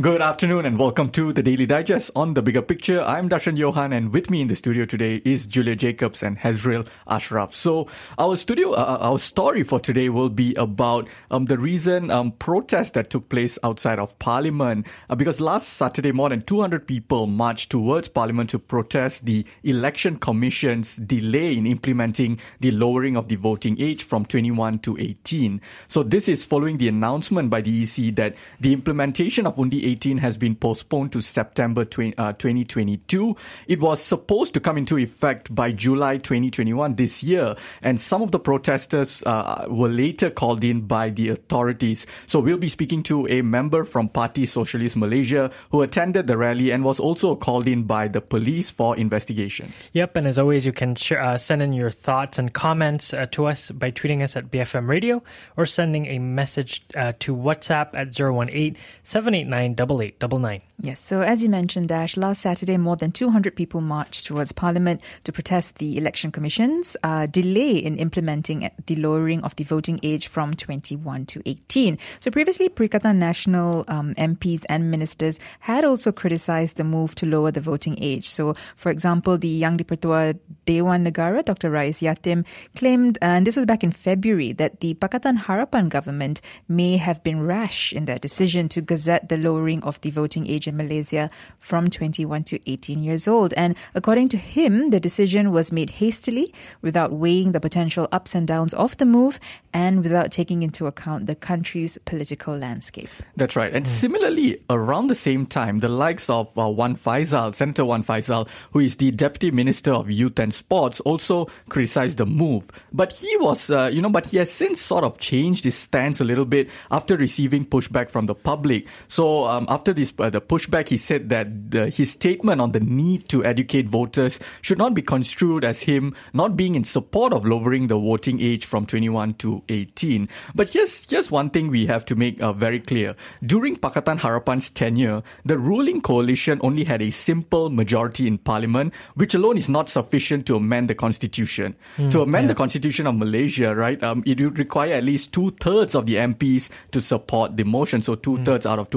Good afternoon and welcome to the Daily Digest on the bigger picture. I'm Darshan Johan and with me in the studio today is Julia Jacobs and Hazril Ashraf. So our studio, uh, our story for today will be about um, the recent um, protest that took place outside of Parliament uh, because last Saturday more than 200 people marched towards Parliament to protest the Election Commission's delay in implementing the lowering of the voting age from 21 to 18. So this is following the announcement by the EC that the implementation of Undi 18 has been postponed to September 20, uh, 2022. It was supposed to come into effect by July 2021 this year, and some of the protesters uh, were later called in by the authorities. So we'll be speaking to a member from Parti Sosialis Malaysia who attended the rally and was also called in by the police for investigation. Yep, and as always, you can sh- uh, send in your thoughts and comments uh, to us by tweeting us at BFM Radio or sending a message uh, to WhatsApp at 018 789 double eight double nine. Yes, so as you mentioned, Dash, last Saturday more than 200 people marched towards Parliament to protest the Election Commission's uh, delay in implementing the lowering of the voting age from 21 to 18. So previously, Perikatan Nasional um, MPs and ministers had also criticized the move to lower the voting age. So, for example, the Yang di-Pertua Dewan Negara, Dr. Rais Yatim, claimed, uh, and this was back in February, that the Pakatan Harapan government may have been rash in their decision to gazette the lowering of the voting age in Malaysia from 21 to 18 years old. And according to him, the decision was made hastily without weighing the potential ups and downs of the move and without taking into account the country's political landscape. That's right. And mm. similarly, around the same time, the likes of uh, Wan Fayhsal, Senator Wan Fayhsal, who is the Deputy Minister of Youth and Sports, also criticized the move. But he was, uh, you know, but he has since sort of changed his stance a little bit after receiving pushback from the public. So um, after this, uh, the pushback, he said that the, his statement on the need to educate voters should not be construed as him not being in support of lowering the voting age from 21 to 18. But here's here's one thing we have to make uh, very clear. During Pakatan Harapan's tenure, the ruling coalition only had a simple majority in parliament, which alone is not sufficient to amend the constitution. Mm, to amend yeah. the constitution of Malaysia, right, um, it would require at least two thirds of the MPs to support the motion. So two thirds mm. out of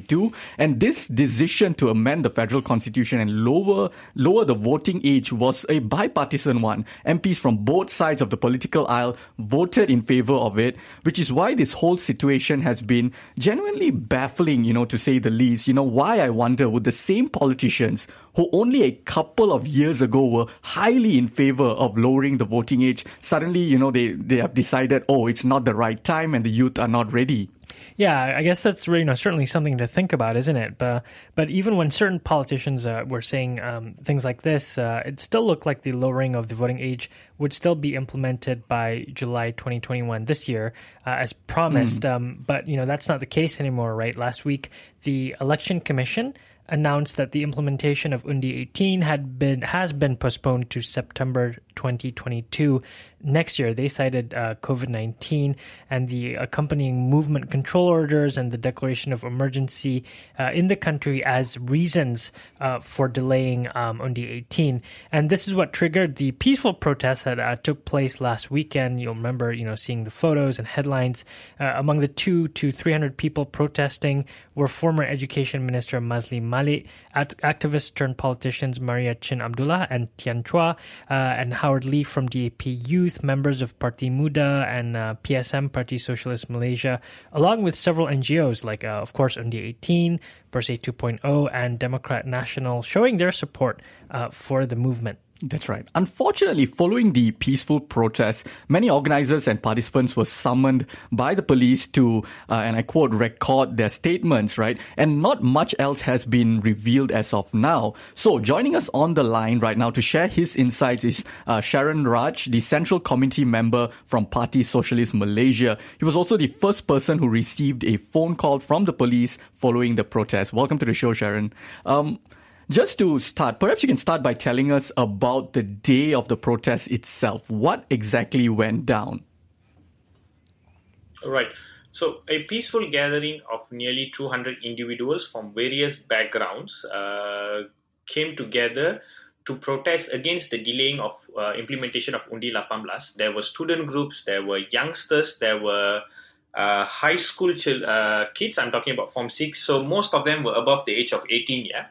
222. And this decision to amend the federal constitution and lower lower the voting age was a bipartisan one. MPs from both sides of the political aisle voted in favor of it, which is why this whole situation has been genuinely baffling, you know, to say the least. You know, why I wonder would the same politicians who only a couple of years ago were highly in favor of lowering the voting age, suddenly, you know, they, they have decided, oh, it's not the right time and the youth are not ready. Yeah, I guess that's you know certainly something to think about, isn't it? But but even when certain politicians uh, were saying um, things like this, uh, it still looked like the lowering of the voting age would still be implemented by July 2021 this year, uh, as promised. Mm. Um, but you know that's not the case anymore, right? Last week, the Election Commission announced that the implementation of Undi 18 had been has been postponed to September 2022 next year. They cited uh, COVID 19 and the accompanying movement control orders and the declaration of emergency uh, in the country as reasons uh, for delaying um, Undi 18. And this is what triggered the peaceful protests that uh, took place last weekend. You'll remember, you know, seeing the photos and headlines. Uh, among the two to 300 people protesting were former Education Minister Maszlee Malik, act- activists turned politicians Maria Chin Abdullah and Tian Chua, uh, and Howard Lee from DAP Youth, members of Parti Muda and uh, PSM, Parti Sosialis Malaysia, along with several NGOs like, uh, of course, Undi 18, Bersih 2.0, and Democrat National, showing their support uh, for the movement. That's right. Unfortunately, following the peaceful protests, many organizers and participants were summoned by the police to, uh, and I quote, record their statements, right? And not much else has been revealed as of now. So joining us on the line right now to share his insights is uh, Sharan Raj, the Central Committee member from Parti Sosialis Malaysia. He was also the first person who received a phone call from the police following the protest. Welcome to the show, Sharon. Um, just to start, perhaps you can start by telling us about the day of the protest itself. What exactly went down? Right. So, a peaceful gathering of nearly 200 individuals from various backgrounds uh, came together to protest against the delaying of uh, implementation of Undi 18. There were student groups, there were youngsters, there were uh, high school uh, kids. I'm talking about Form 6. So most of them were above the age of 18, yeah.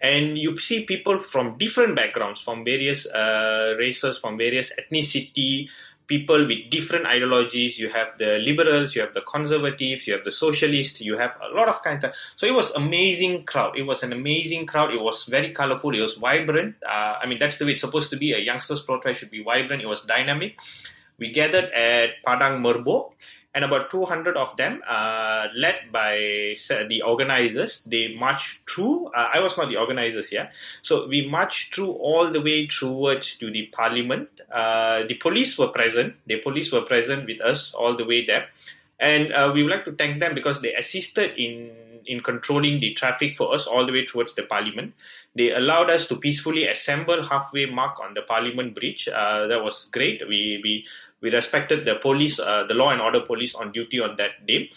And you see people from different backgrounds, from various uh, races, from various ethnicity, people with different ideologies. You have the liberals, you have the conservatives, you have the socialists, you have a lot of kind of. So it was amazing crowd. It was an amazing crowd. It was very colorful. It was vibrant. Uh, I mean, that's the way it's supposed to be. A youngsters protest should be vibrant. It was dynamic. We gathered at Padang Merbok and about 200 of them, uh, led by the organizers, they marched through. Uh, I was not the organizers, yeah. So we marched through all the way towards to the parliament. Uh, the police were present. The police were present with us all the way there, and uh, we would like to thank them because they assisted in in controlling the traffic for us all the way towards the parliament. They allowed us to peacefully assemble halfway mark on the parliament bridge. Uh, that was great. We we we respected the police, uh, the law and order police on duty on that day.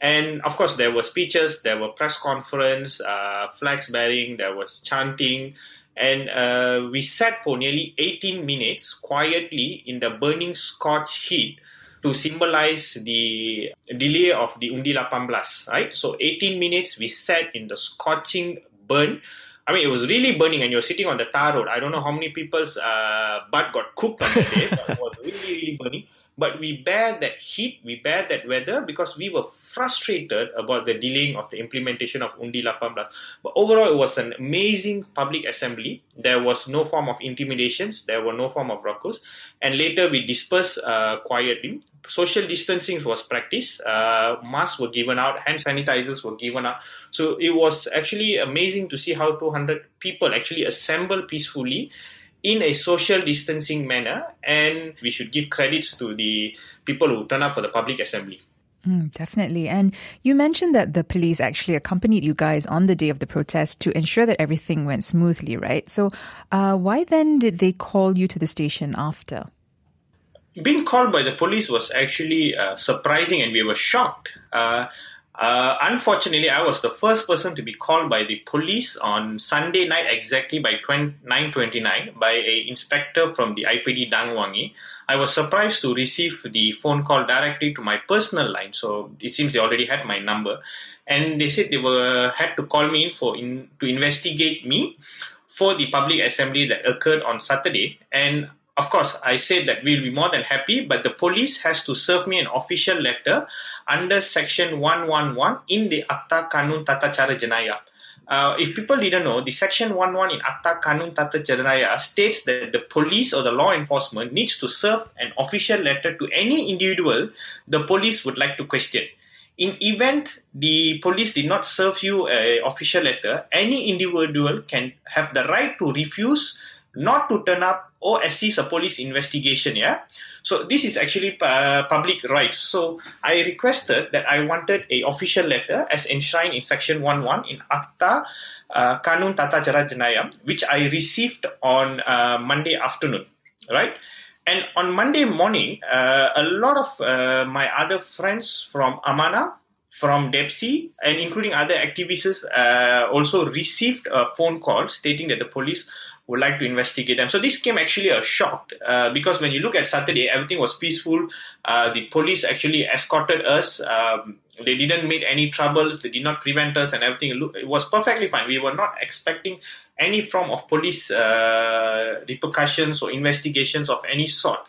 And of course, there were speeches, there were press conference, uh, flags bearing, there was chanting, and uh, we sat for nearly 18 minutes quietly in the burning scorch heat to symbolize the delay of the Undi 18, right? So 18 minutes we sat in the scorching burn I mean, it was really burning, and you're sitting on the tar road. I don't know how many people's uh, butt got cooked on that day, it was really, really burning. But we bear that heat, we bear that weather because we were frustrated about the delaying of the implementation of Undi 18. But overall, it was an amazing public assembly. There was no form of intimidations, there were no form of ruckus. And later, we dispersed uh, quietly. Social distancing was practiced, uh, masks were given out, hand sanitizers were given out. So it was actually amazing to see how 200 people actually assembled peacefully in a social distancing manner, and we should give credits to the people who turn up for the public assembly. Mm, definitely. And you mentioned that the police actually accompanied you guys on the day of the protest to ensure that everything went smoothly, right? So, uh, why then did they call you to the station after? Being called by the police was actually uh, surprising, and we were shocked. Uh, uh, unfortunately, I was the first person to be called by the police on Sunday night, exactly by 9:29, by a inspector from the IPD Dang Wangi. I was surprised to receive the phone call directly to my personal line. So it seems they already had my number, and they said they were had to call me in for in, to investigate me for the public assembly that occurred on Saturday. And of course, I said that we'll be more than happy, but the police has to serve me an official letter under Section 111 in the Akta Kanun Tata Cara Jenayah. Uh, if people didn't know, the Section 11 in Akta Kanun Tata Jenayah states that the police or the law enforcement needs to serve an official letter to any individual the police would like to question. In event the police did not serve you an official letter, any individual can have the right to refuse not to turn up or assist a police investigation. Yeah, so this is actually uh, public rights. So I requested that I wanted a official letter as enshrined in Section 11 in Akta uh, Kanun Tata Cara which I received on uh, Monday afternoon. Right. And on Monday morning, uh, a lot of uh, my other friends from Amanah, from DAPSY, and including other activists, uh, also received a phone call stating that the police would like to investigate them. So this came actually a shock uh, because when you look at Saturday, everything was peaceful. Uh, the police actually escorted us. Um, they didn't make any troubles. They did not prevent us, and everything it was perfectly fine. We were not expecting any form of police uh, repercussions or investigations of any sort.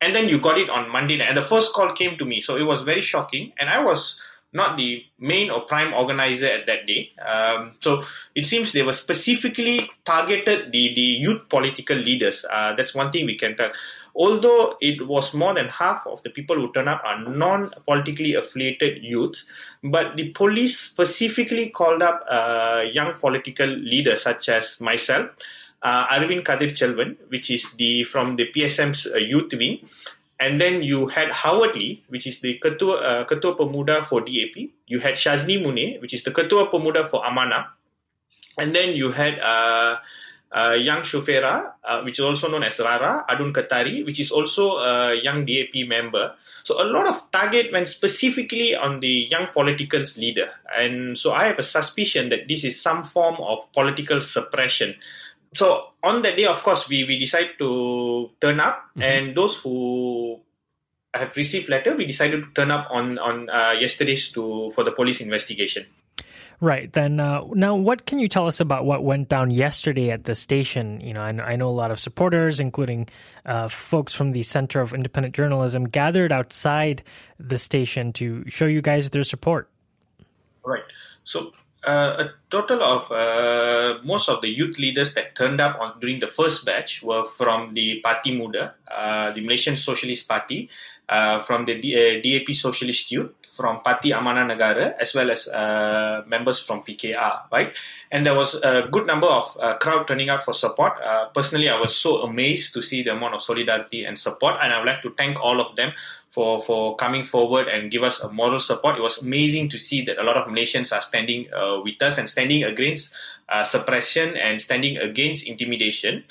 And then you got it on Monday night, and the first call came to me, so it was very shocking, and I was not the main or prime organizer at that day. Um, so it seems they were specifically targeted the, the youth political leaders. Uh, that's one thing we can tell. Although it was more than half of the people who turn up are non-politically affiliated youths, but the police specifically called up uh, young political leaders such as myself, uh, Arveent Kathirtchelvan, which is the from the PSM's uh, youth wing, and then you had Howard Lee, which is the Ketua, uh, Ketua Pemuda for DAP. You had Shazni Munir, which is the Ketua Pemuda for Amanah. And then you had uh, uh, Young Syefura, uh, which is also known as Rara, Adun Ketari, which is also a young DAP member. So a lot of target went specifically on the young political leader. And so I have a suspicion that this is some form of political suppression so on that day, of course, we, we decided to turn up, mm-hmm. and those who have received letter, we decided to turn up on on uh, yesterday's to for the police investigation. Right. Then uh, now, what can you tell us about what went down yesterday at the station? You know, I, I know a lot of supporters, including uh, folks from the Center of Independent Journalism, gathered outside the station to show you guys their support. Right. So uh, a total of uh, most of the youth leaders that turned up on during the first batch were from the Parti Muda, uh, the Malaysian Socialist Party, uh, from the D- DAP uh, Socialist Youth, from Parti Amanah Negara, as well as uh, members from PKR, right? And there was a good number of crowd turning out for support. personally, I was so amazed to see the amount of solidarity and support, and I would like to thank all of them for, for coming forward and give us a moral support. It was amazing to see that a lot of Malaysians are standing uh, with us and standing against uh, suppression and standing against intimidation.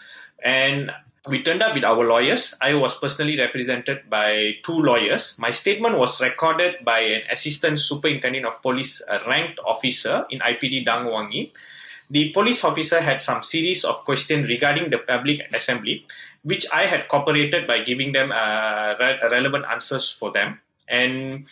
And we turned up with our lawyers. I was personally represented by two lawyers. My statement was recorded by an assistant superintendent of police, a ranked officer in IPD Dang Wangi. The police officer had some series of questions regarding the public assembly which I had cooperated by giving them uh, re- relevant answers for them. And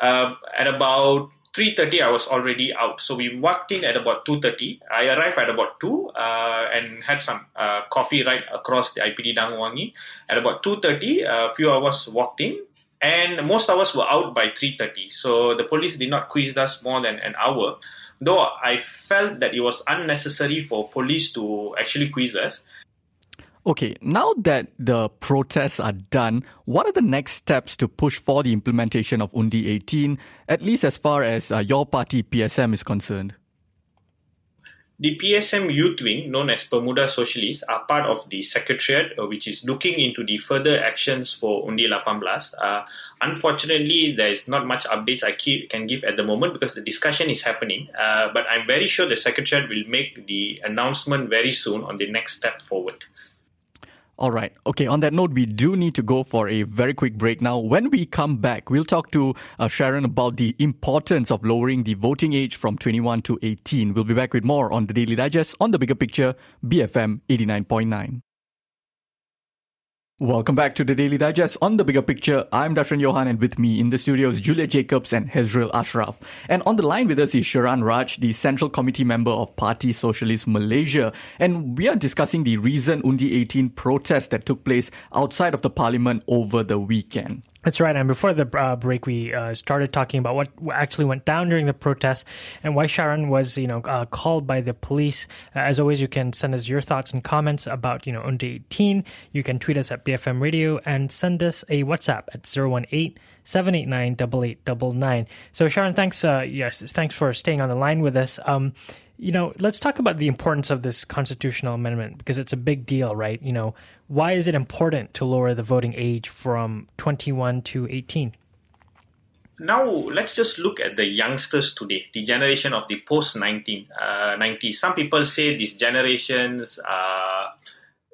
uh, at about 3.30 i was already out. So we walked in at about 2.30 i arrived at about 2 uh, and had some uh, coffee right across the ipd dangwangi at about 2.30 a few us walked in and most of us were out by 3.30 so the police did not quiz us more than an hour though i felt that it was unnecessary for police to actually quiz us Okay, now that the protests are done, what are the next steps to push for the implementation of Undi 18, at least as far as uh, your party PSM is concerned? The PSM Youth Wing, known as Pemuda Socialists, are part of the Secretariat, uh, which is looking into the further actions for Undi 18. Uh, unfortunately, there is not much updates I keep, can give at the moment because the discussion is happening. Uh, but I'm very sure the Secretariat will make the announcement very soon on the next step forward. All right. Okay. On that note, we do need to go for a very quick break now. When we come back, we'll talk to uh, Sharan about the importance of lowering the voting age from 21 to 18. We'll be back with more on the Daily Digest on the bigger picture, BFM 89.9. Welcome back to the Daily Digest on the bigger picture. I'm Darshan Johan and with me in the studios, Julia Jacobs and Hezril Ashraf. And on the line with us is Sharan Raj, the Central Committee member of Parti Sosialis Malaysia. And we are discussing the recent Undi 18 protest that took place outside of the parliament over the weekend. That's right. And before the uh, break, we uh, started talking about what actually went down during the protest and why Sharan was, you know, uh, called by the police. Uh, as always, you can send us your thoughts and comments about, you know, Undi 18. You can tweet us at BFM Radio and send us a WhatsApp at 018 789 8899. So, Sharan, thanks. Uh, yes, thanks for staying on the line with us. Um, you know, let's talk about the importance of this constitutional amendment because it's a big deal, right? You know, why is it important to lower the voting age from 21 to 18? Now, let's just look at the youngsters today, the generation of the post 1990s. Uh, Some people say these generations are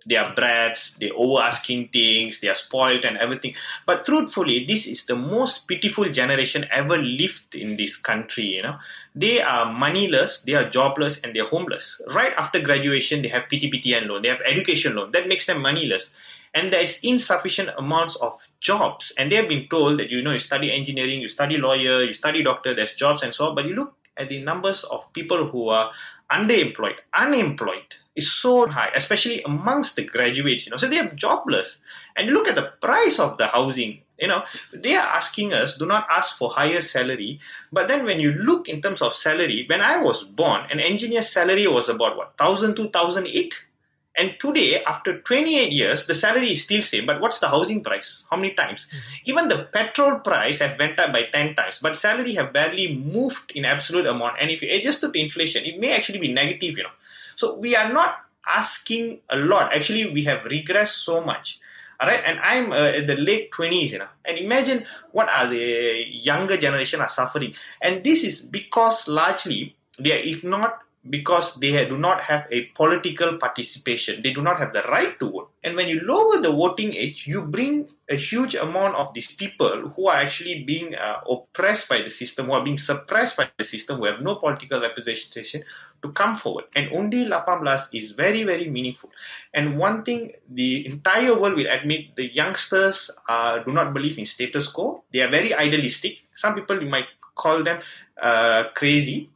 they are brats, they are over asking things, they are spoiled and everything. But truthfully, this is the most pitiful generation ever lived in this country. You know, they are moneyless, they are jobless, and they're homeless. Right after graduation, they have PTPTN loan, they have education loan. That makes them moneyless. And there is insufficient amounts of jobs. And they have been told that you know you study engineering, you study lawyer, you study doctor, there's jobs and so on. But you look at the numbers of people who are underemployed, unemployed is so high, especially amongst the graduates, you know. So they are jobless. And look at the price of the housing, you know, they are asking us, do not ask for higher salary. But then when you look in terms of salary, when I was born, an engineer's salary was about what, 1000 2008? And today, after 28 years, the salary is still same. But what's the housing price? How many times? Mm-hmm. Even the petrol price have went up by 10 times, but salary have barely moved in absolute amount. And if you adjust to the inflation, it may actually be negative, you know. So we are not asking a lot. Actually, we have regressed so much. All right, and I'm uh, in the late twenties, you know, and imagine what are the younger generation are suffering, and this is because largely they are ignored because they do not have a political participation. They do not have the right to vote. And when you lower the voting age, you bring a huge amount of these people who are actually being uh, oppressed by the system, who are being suppressed by the system, who have no political representation to come forward. And Undi 18 is very, very meaningful. And one thing the entire world will admit the youngsters uh, do not believe in status quo. They are very idealistic. Some people might call them uh, crazy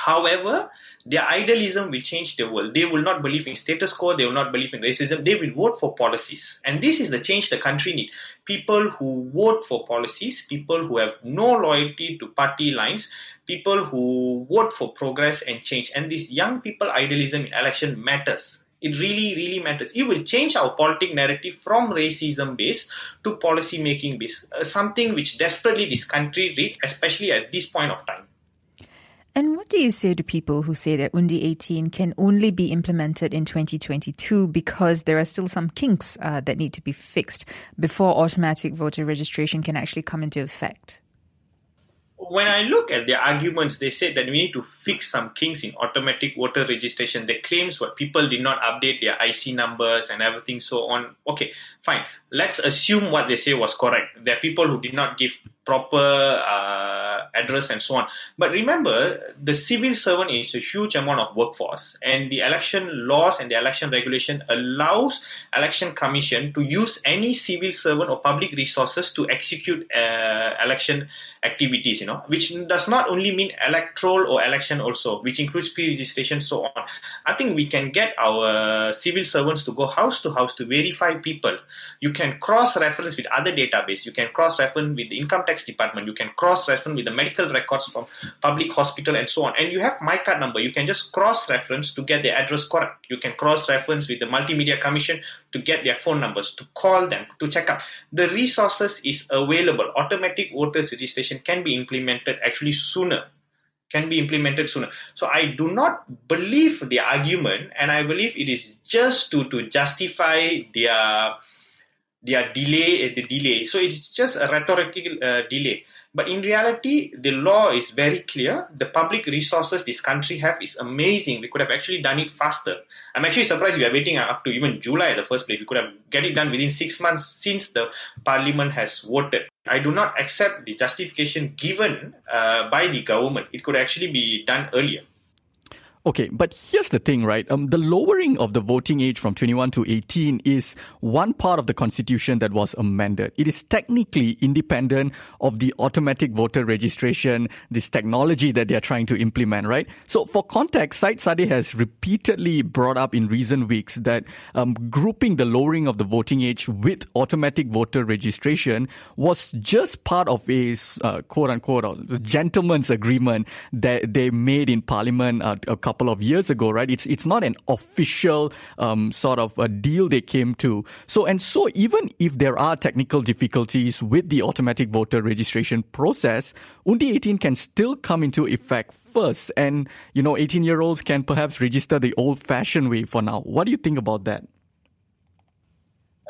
However, their idealism will change the world. They will not believe in status quo. They will not believe in racism. They will vote for policies. And this is the change the country needs. People who vote for policies, people who have no loyalty to party lines, people who vote for progress and change. And this young people idealism in election matters. It really, really matters. It will change our politic narrative from racism based to policy making based. Uh, something which desperately this country needs, especially at this point of time. And what do you say to people who say that Undi 18 can only be implemented in 2022 because there are still some kinks uh, that need to be fixed before automatic voter registration can actually come into effect? when I look at their arguments, they say that we need to fix some kinks in automatic voter registration. The claims what people did not update their IC numbers and everything so on. Okay, fine. Let's assume what they say was correct. There are people who did not give proper uh, address and so on. But remember, the civil servant is a huge amount of workforce, and the election laws and the election regulation allows election commission to use any civil servant or public resources to execute uh, election activities. You know, which does not only mean electoral or election also, which includes pre-registration so on. I think we can get our civil servants to go house to house to verify people. You can cross-reference with other database. You can cross-reference with the income tax department. You can cross-reference with the medical records from public hospital and so on. And you have my card number. You can just cross-reference to get the address correct. You can cross-reference with the multimedia commission to get their phone numbers, to call them, to check up. The resources is available. Automatic voters registration can be implemented actually sooner can be implemented sooner. So I do not believe the argument, and I believe it is just to, to justify their their delay the delay. So it's just a rhetorical uh, delay. But in reality the law is very clear. The public resources this country have is amazing. We could have actually done it faster. I'm actually surprised we are waiting up to even july at the first place. We could have get it done within six months since the parliament has voted. I do not accept the justification given uh, by the government. It could actually be done earlier Okay, but here's the thing, right? Um, the lowering of the voting age from 21 to 18 is one part of the constitution that was amended. It is technically independent of the automatic voter registration, this technology that they're trying to implement, right? So for context, Syed Saddiq has repeatedly brought up in recent weeks that um, grouping the lowering of the voting age with automatic voter registration was just part of a uh, quote unquote gentleman's agreement that they made in parliament uh, couple of years ago, right? It's it's not an official um, sort of a deal they came to. So and so, even if there are technical difficulties with the automatic voter registration process, Undi 18 can still come into effect first, and you know, 18 year olds can perhaps register the old-fashioned way for now. What do you think about that?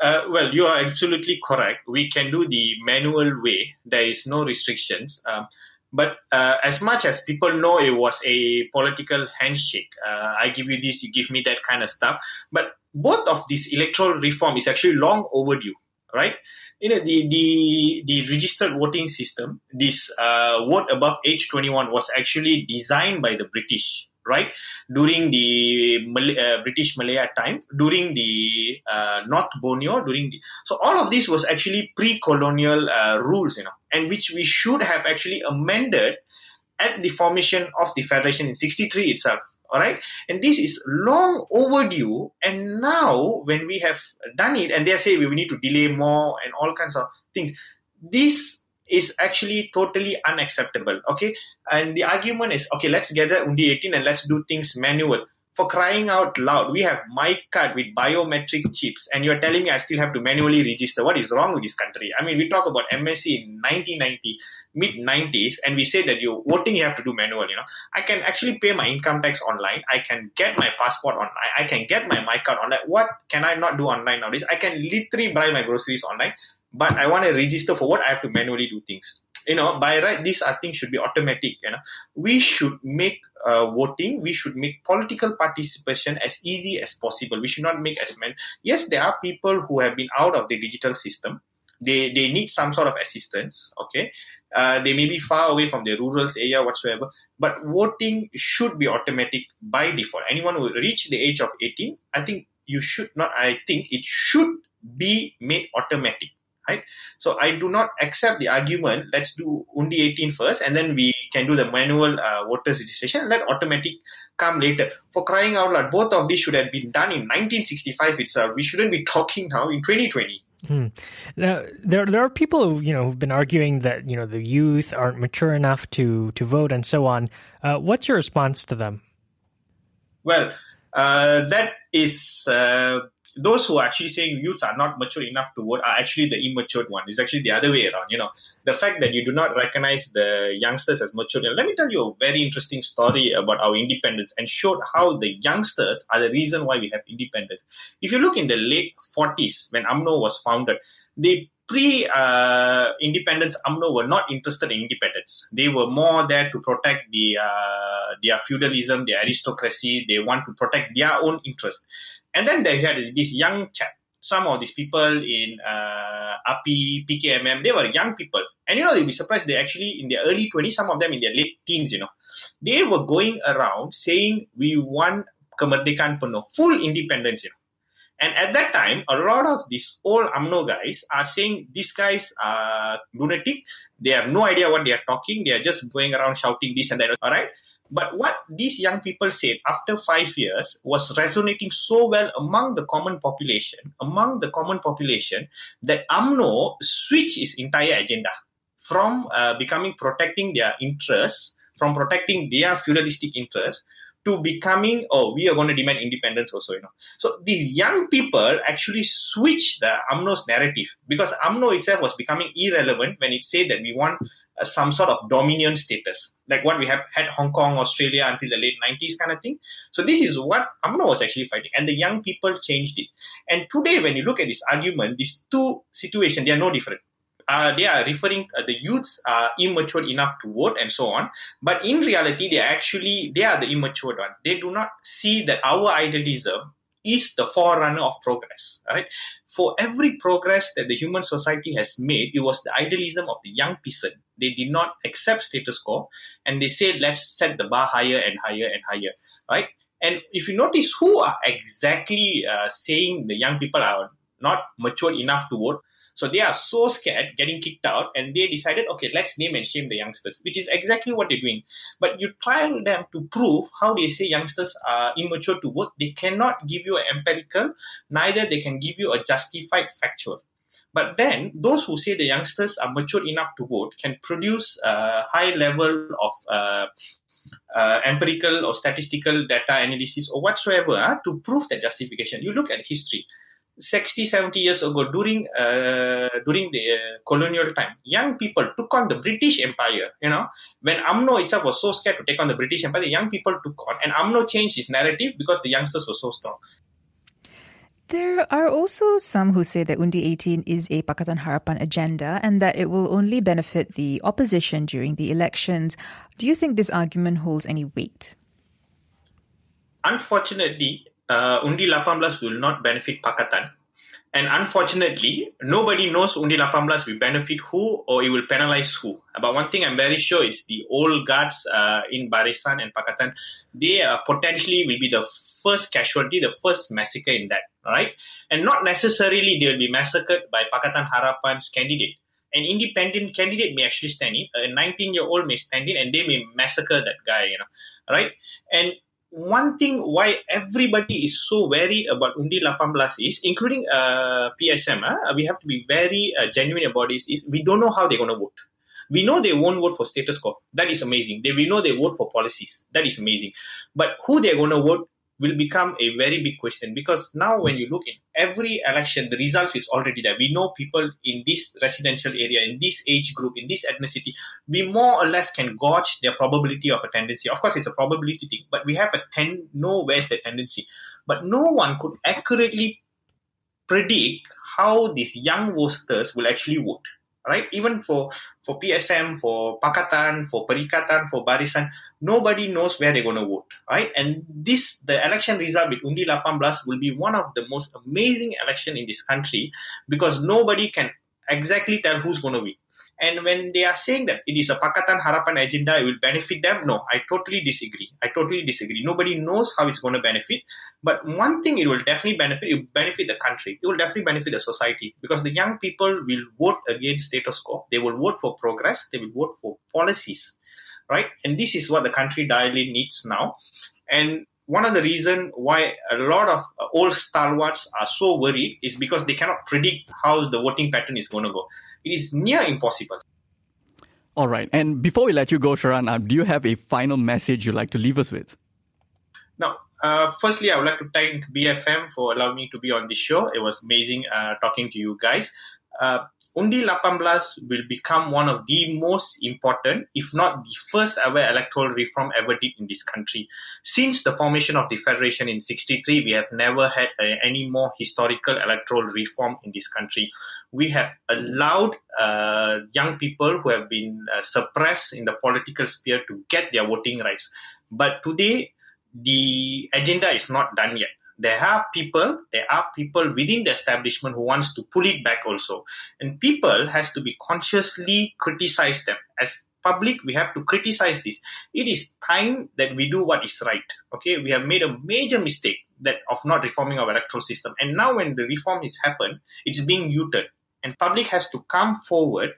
Uh, well, you are absolutely correct. We can do the manual way. There is no restrictions. Um, but uh, as much as people know it was a political handshake, uh, I give you this, you give me that kind of stuff. But both of these electoral reform is actually long overdue, right? You know, the the the registered voting system, this uh, vote above age 21, was actually designed by the British right during the uh, British Malaya time, during the uh, North Borneo, during the so all of this was actually pre-colonial uh, rules, you know, and which we should have actually amended at the formation of the federation in '63 itself. All right, and this is long overdue, and now when we have done it, and they say we need to delay more and all kinds of things, this is actually totally unacceptable. Okay, and the argument is okay. Let's gather undi 18 and let's do things manual. For crying out loud, we have my card with biometric chips, and you're telling me I still have to manually register. What is wrong with this country? I mean, we talk about MSC in 1990, mid 90s, and we say that you voting you have to do manual. You know, I can actually pay my income tax online. I can get my passport online. I can get my my card online. What can I not do online nowadays? I can literally buy my groceries online but I want to register for what I have to manually do things. you know, by right, these are things should be automatic. You know, we should make uh, voting, we should make political participation as easy as possible. We should not make as many. Yes, there are people who have been out of the digital system. They they need some sort of assistance. Okay, uh, they may be far away from the rural area whatsoever. But voting should be automatic by default. Anyone who reach the age of 18, I think you should not. I think it should be made automatic right? So I do not accept the argument. Let's do undi 18 first, and then we can do the manual uh, voters registration. Let automatic come later. For crying out loud, both of these should have been done in 1965 itself. We shouldn't be talking now in 2020. Hmm. Now, there there are people who you know who've been arguing that you know the youth aren't mature enough to to vote and so on. Uh, what's your response to them? Well, uh, that is uh, those who are actually saying youths are not mature enough to vote are actually the immature one. It's actually the other way around. You know, the fact that you do not recognize the youngsters as mature. Let me tell you a very interesting story about our independence and showed how the youngsters are the reason why we have independence. If you look in the late 40s when UMNO was founded, they pre uh, independence UMNO were not interested in independence. They were more there to protect the uh, their feudalism, their aristocracy. They want to protect their own interest. And then they had this young chap. Some of these people in uh, PKMM, they were young people. And you know, you'll be surprised, they actually in their early 20s, some of them in their late teens, you know. They were going around saying, we want kemerdekaan penuh, full independence, you know. And at that time, a lot of these old UMNO guys are saying these guys are lunatic. They have no idea what they are talking. They are just going around shouting this and that. All right. But what these young people said after five years was resonating so well among the common population, among the common population, that UMNO switched its entire agenda from uh, becoming protecting their interests, from protecting their feudalistic interests, to becoming oh we are going to demand independence also you know. So these young people actually switch the umno's narrative because umno itself was becoming irrelevant when it said that we want some sort of dominion status like what we have had hong kong australia until the late 90s kind of thing. So this is what umno was actually fighting and the young people changed it. And today when you look at this argument these two situations they are no different. Uh, they are referring uh, the youths are immature enough to vote and so on but in reality they are actually they are the immature one. They do not see that our idealism is the forerunner of progress right? For every progress that the human society has made it was the idealism of the young peasant they did not accept status quo and they said let's set the bar higher and higher and higher right? And if you notice who are exactly uh, saying the young people are not mature enough to vote so they are so scared getting kicked out and they decided, okay, let's name and shame the youngsters, which is exactly what they're doing. But you try them to prove how they say youngsters are immature to vote, they cannot give you an empirical, neither they can give you a justified factual. But then those who say the youngsters are mature enough to vote can produce a high level of uh, uh, empirical or statistical data analysis or whatsoever uh, to prove that justification. You look at history. 60, 70 years ago, during uh, during the uh, colonial time, young people took on the British Empire. You know, when umno itself was so scared to take on the British Empire, the young people took on, and umno changed its narrative because the youngsters were so strong. There are also some who say that Undi 18 is a Pakatan Harapan agenda and that it will only benefit the opposition during the elections. Do you think this argument holds any weight? Unfortunately, uh, Undi 18 will not benefit Pakatan. And unfortunately, nobody knows Undi 18 will benefit who or it will penalize who. But one thing I'm very sure is the old guards uh, in Barisan and Pakatan, they uh, potentially will be the first casualty, the first massacre in that, right? And not necessarily they will be massacred by Pakatan Harapan's candidate. An independent candidate may actually stand in, a 19 year old may stand in, and they may massacre that guy, you know, right? And one thing why everybody is so wary about Undi 18 is, including uh, PSM, uh, we have to be very uh, genuine about this, is we don't know how they're going to vote. We know they won't vote for status quo. That is amazing. They, we know they vote for policies. That is amazing. But who they're going to vote, will become a very big question because now when you look in every election, the results is already there. We know people in this residential area, in this age group, in this ethnicity, we more or less can gauge their probability of a tendency. Of course, it's a probability thing, but we have a ten know where's the tendency. But no one could accurately predict how these young voters will actually vote. right? Even for, for PSM, for Pakatan, for Perikatan, for Barisan, nobody knows where they're going to vote, right? And this, the election result with Undi 18 will be one of the most amazing election in this country because nobody can exactly tell who's going to win. And when they are saying that it is a Pakatan Harapan agenda, it will benefit them, no, I totally disagree. I totally disagree. Nobody knows how it's going to benefit. But one thing it will definitely benefit, it will benefit the country. It will definitely benefit the society because the young people will vote against status quo. They will vote for progress. They will vote for policies, right? And this is what the country direly needs now. And one of the reasons why a lot of old stalwarts are so worried is because they cannot predict how the voting pattern is going to go. It is near impossible. All right. And before we let you go, Sharan, uh, do you have a final message you'd like to leave us with? Now, uh, firstly, I would like to thank BFM for allowing me to be on this show. It was amazing uh, talking to you guys. Uh, Undi 18 will become one of the most important, if not the first ever electoral reform ever did in this country. Since the formation of the Federation in 63, we have never had any more historical electoral reform in this country. We have allowed uh, young people who have been uh, suppressed in the political sphere to get their voting rights. But today, the agenda is not done yet there are people there are people within the establishment who wants to pull it back also. And people has to be consciously criticize them. As public we have to criticize this. It is time that we do what is right. Okay? We have made a major mistake that of not reforming our electoral system. And now when the reform is happened it's being u-turned and public has to come forward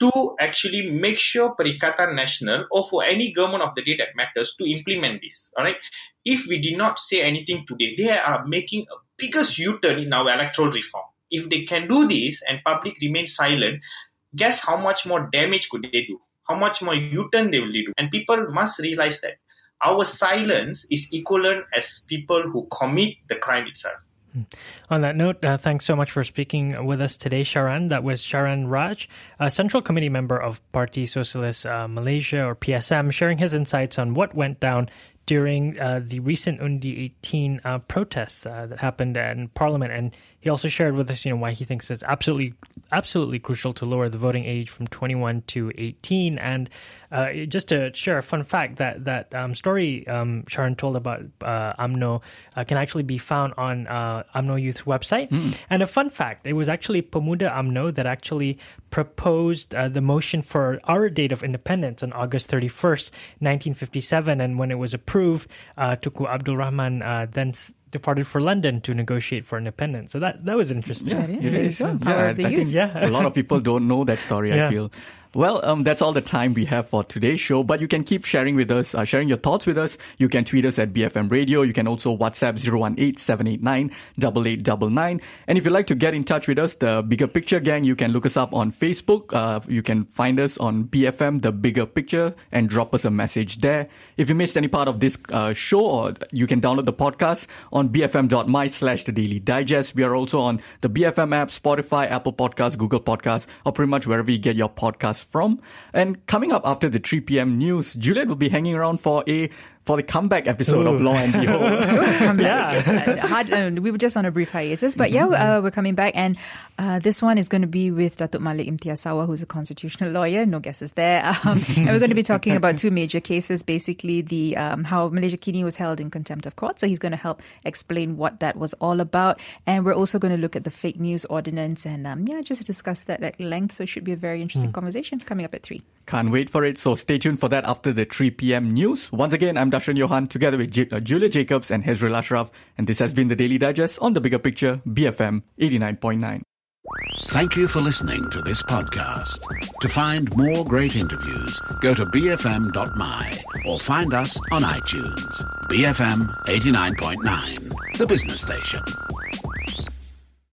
to actually make sure Perikatan Nasional or for any government of the day that matters to implement this. All right. If we did not say anything today, they are making a biggest U-turn in our electoral reform. If they can do this and public remains silent, guess how much more damage could they do? How much more U-turn they will do? And people must realize that our silence is equivalent as people who commit the crime itself. Hmm. On that note, uh, thanks so much for speaking with us today, Sharan. That was Sharan Raj, a Central Committee member of Parti Sosialis uh, Malaysia or PSM, sharing his insights on what went down during uh, the recent Undi 18 uh, protests uh, that happened in Parliament. And he also shared with us, you know, why he thinks it's absolutely, absolutely crucial to lower the voting age from 21 to 18. And uh, just to share a fun fact that that um, story um, Sharan told about uh, UMNO uh, can actually be found on uh, UMNO Youth website. Mm. And a fun fact, it was actually Pemuda UMNO that actually proposed uh, the motion for our date of independence on August 31st, 1957. And when it was approved, uh, Tunku Abdul Rahman uh, then departed for London to negotiate for independence. So that that was interesting. Yeah, it is. Yeah, I, I think yeah. a lot of people don't know that story. yeah. I feel. Well, um, that's all the time we have for today's show, but you can keep sharing with us, uh, sharing your thoughts with us. You can tweet us at BFM Radio. You can also WhatsApp 018-789-8899. And if you'd like to get in touch with us, the Bigger Picture Gang, you can look us up on Facebook. Uh, you can find us on BFM, The Bigger Picture, and drop us a message there. If you missed any part of this uh, show, or you can download the podcast on bfm.my slash the daily digest. We are also on the BFM app, Spotify, Apple Podcasts, Google Podcasts, or pretty much wherever you get your podcast from. And coming up after the 3 p.m. news, Juliet will be hanging around for a for the comeback episode Ooh. of Law and Behold. yeah. Hard, uh, we were just on a brief hiatus, but mm-hmm. yeah, uh, we're coming back. And uh, this one is going to be with Datuk Malik Imtiaz Sarwar, who's a constitutional lawyer. No guesses there. Um, and we're going to be talking about two major cases. Basically, the um, how Malaysiakini was held in contempt of court. So he's going to help explain what that was all about. And we're also going to look at the fake news ordinance and um, yeah, just discuss that at length. So it should be a very interesting mm. conversation coming up at three. Can't wait for it. So stay tuned for that after the 3 p.m. news. Once again, I'm Darshan Johan together with J- uh, Julia Jacobs and Hezril Ashraf. And this has been the Daily Digest on the bigger picture, BFM 89.9. Thank you for listening to this podcast. To find more great interviews, go to bfm.my or find us on iTunes. BFM 89.9, the business station.